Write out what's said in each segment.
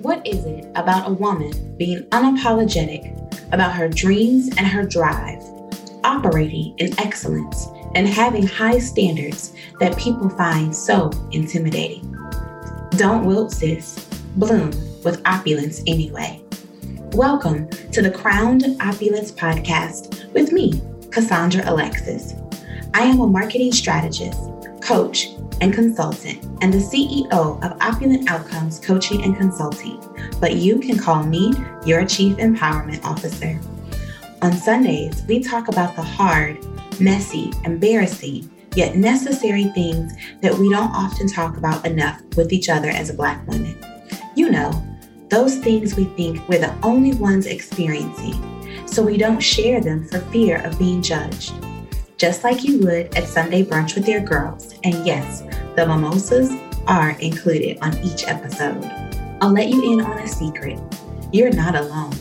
What is it about a woman being unapologetic about her dreams and her drive, operating in excellence and having high standards that people find so intimidating? Don't wilt, sis. Bloom with opulence anyway. Welcome to the Crowned Opulence Podcast with me, Cassandra Alexis. I am a marketing strategist, coach, and consultant, and the CEO of Opulent Outcomes Coaching and Consulting, but you can call me your Chief Empowerment Officer. On Sundays, we talk about the hard, messy, embarrassing, yet necessary things that we don't often talk about enough with each other as a Black women. You know, those things we think we're the only ones experiencing, so we don't share them for fear of being judged. Just like you would at Sunday brunch with your girls. And yes, the mimosas are included on each episode. I'll let you in on a secret. You're not alone.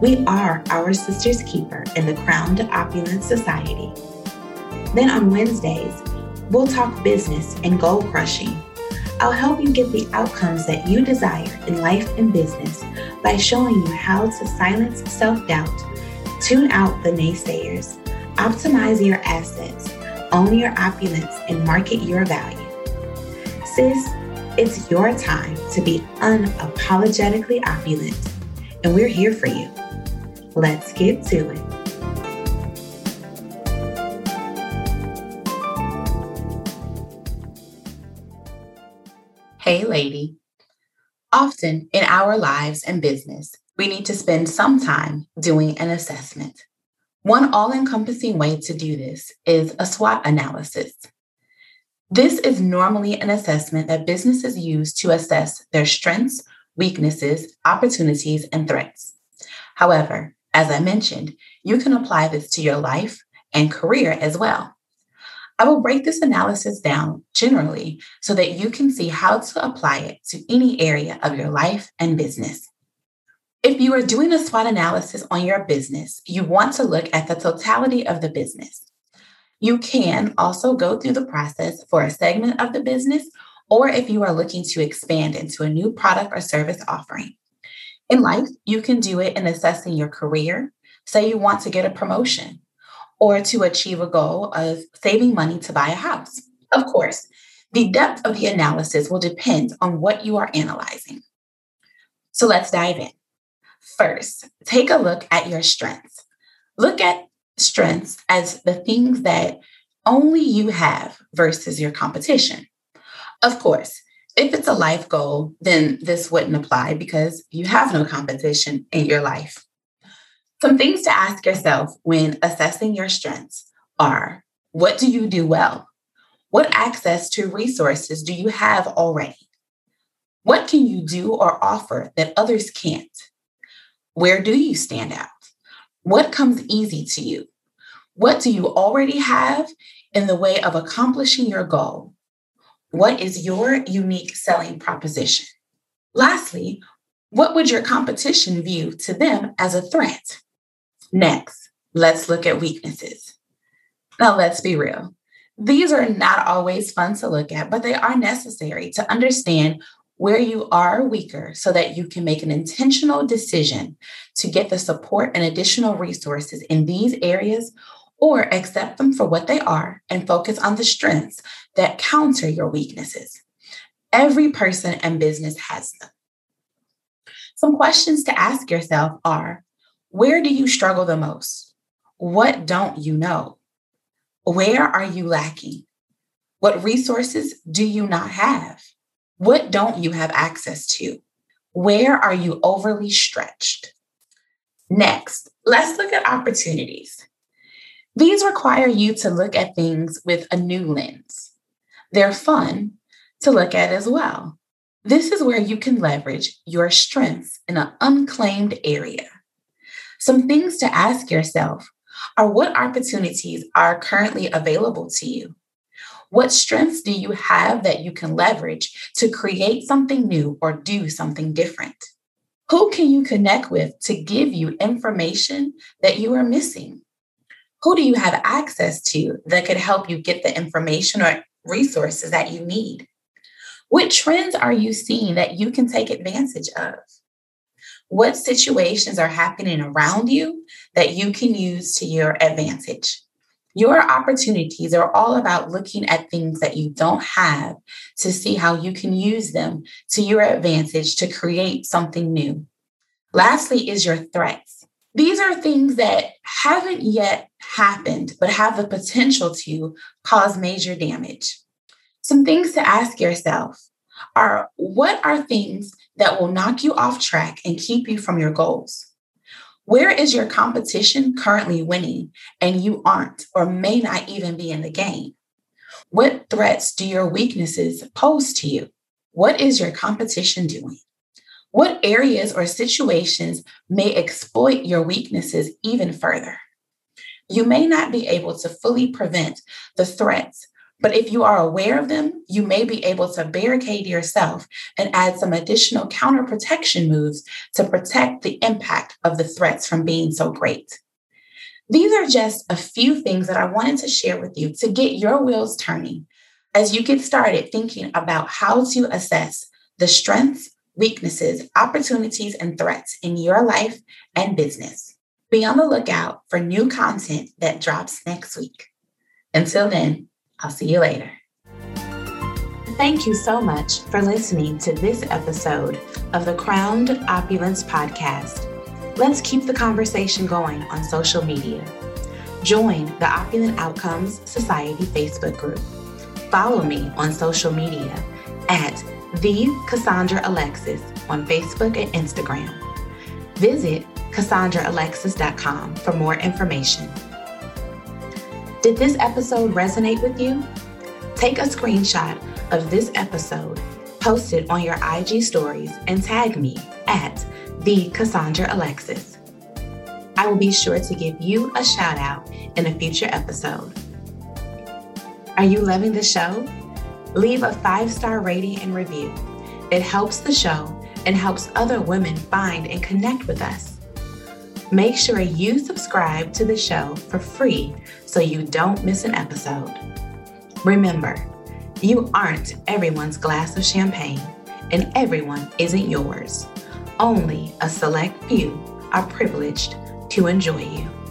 We are our sister's keeper in the Crowned Opulence Society. Then on Wednesdays, we'll talk business and goal crushing. I'll help you get the outcomes that you desire in life and business by showing you how to silence self doubt, tune out the naysayers, optimize your assets, own your opulence, and market your value. Sis, it's your time to be unapologetically opulent, and we're here for you. Let's get to it. Hey, lady. Often in our lives and business, we need to spend some time doing an assessment. One all encompassing way to do this is a SWOT analysis. This is normally an assessment that businesses use to assess their strengths, weaknesses, opportunities, and threats. However, as I mentioned, you can apply this to your life and career as well. I will break this analysis down generally so that you can see how to apply it to any area of your life and business. If you are doing a SWOT analysis on your business, you want to look at the totality of the business. You can also go through the process for a segment of the business, or if you are looking to expand into a new product or service offering. In life, you can do it in assessing your career. Say you want to get a promotion or to achieve a goal of saving money to buy a house. Of course, the depth of the analysis will depend on what you are analyzing. So let's dive in. First, take a look at your strengths. Look at strengths as the things that only you have versus your competition. Of course, if it's a life goal, then this wouldn't apply because you have no competition in your life. Some things to ask yourself when assessing your strengths are what do you do well? What access to resources do you have already? What can you do or offer that others can't? Where do you stand out? What comes easy to you? What do you already have in the way of accomplishing your goal? What is your unique selling proposition? Lastly, what would your competition view to them as a threat? Next, let's look at weaknesses. Now, let's be real. These are not always fun to look at, but they are necessary to understand where you are weaker so that you can make an intentional decision to get the support and additional resources in these areas or accept them for what they are and focus on the strengths that counter your weaknesses. Every person and business has them. Some questions to ask yourself are where do you struggle the most? What don't you know? Where are you lacking? What resources do you not have? What don't you have access to? Where are you overly stretched? Next, let's look at opportunities. These require you to look at things with a new lens. They're fun to look at as well. This is where you can leverage your strengths in an unclaimed area. Some things to ask yourself are what opportunities are currently available to you? What strengths do you have that you can leverage to create something new or do something different? Who can you connect with to give you information that you are missing? Who do you have access to that could help you get the information or resources that you need? What trends are you seeing that you can take advantage of? What situations are happening around you that you can use to your advantage? Your opportunities are all about looking at things that you don't have to see how you can use them to your advantage to create something new. Lastly, is your threats. These are things that haven't yet happened, but have the potential to cause major damage. Some things to ask yourself are what are things that will knock you off track and keep you from your goals? Where is your competition currently winning and you aren't or may not even be in the game? What threats do your weaknesses pose to you? What is your competition doing? What areas or situations may exploit your weaknesses even further? You may not be able to fully prevent the threats but if you are aware of them, you may be able to barricade yourself and add some additional counter protection moves to protect the impact of the threats from being so great. These are just a few things that I wanted to share with you to get your wheels turning as you get started thinking about how to assess the strengths, weaknesses, opportunities, and threats in your life and business. Be on the lookout for new content that drops next week. Until then, I'll see you later. Thank you so much for listening to this episode of the Crowned Opulence Podcast. Let's keep the conversation going on social media. Join the Opulent Outcomes Society Facebook group. Follow me on social media at the Cassandra Alexis on Facebook and Instagram. Visit CassandraAlexis.com for more information. Did this episode resonate with you? Take a screenshot of this episode, post it on your IG stories, and tag me at the Cassandra Alexis. I will be sure to give you a shout out in a future episode. Are you loving the show? Leave a five star rating and review. It helps the show and helps other women find and connect with us. Make sure you subscribe to the show for free so you don't miss an episode. Remember, you aren't everyone's glass of champagne, and everyone isn't yours. Only a select few are privileged to enjoy you.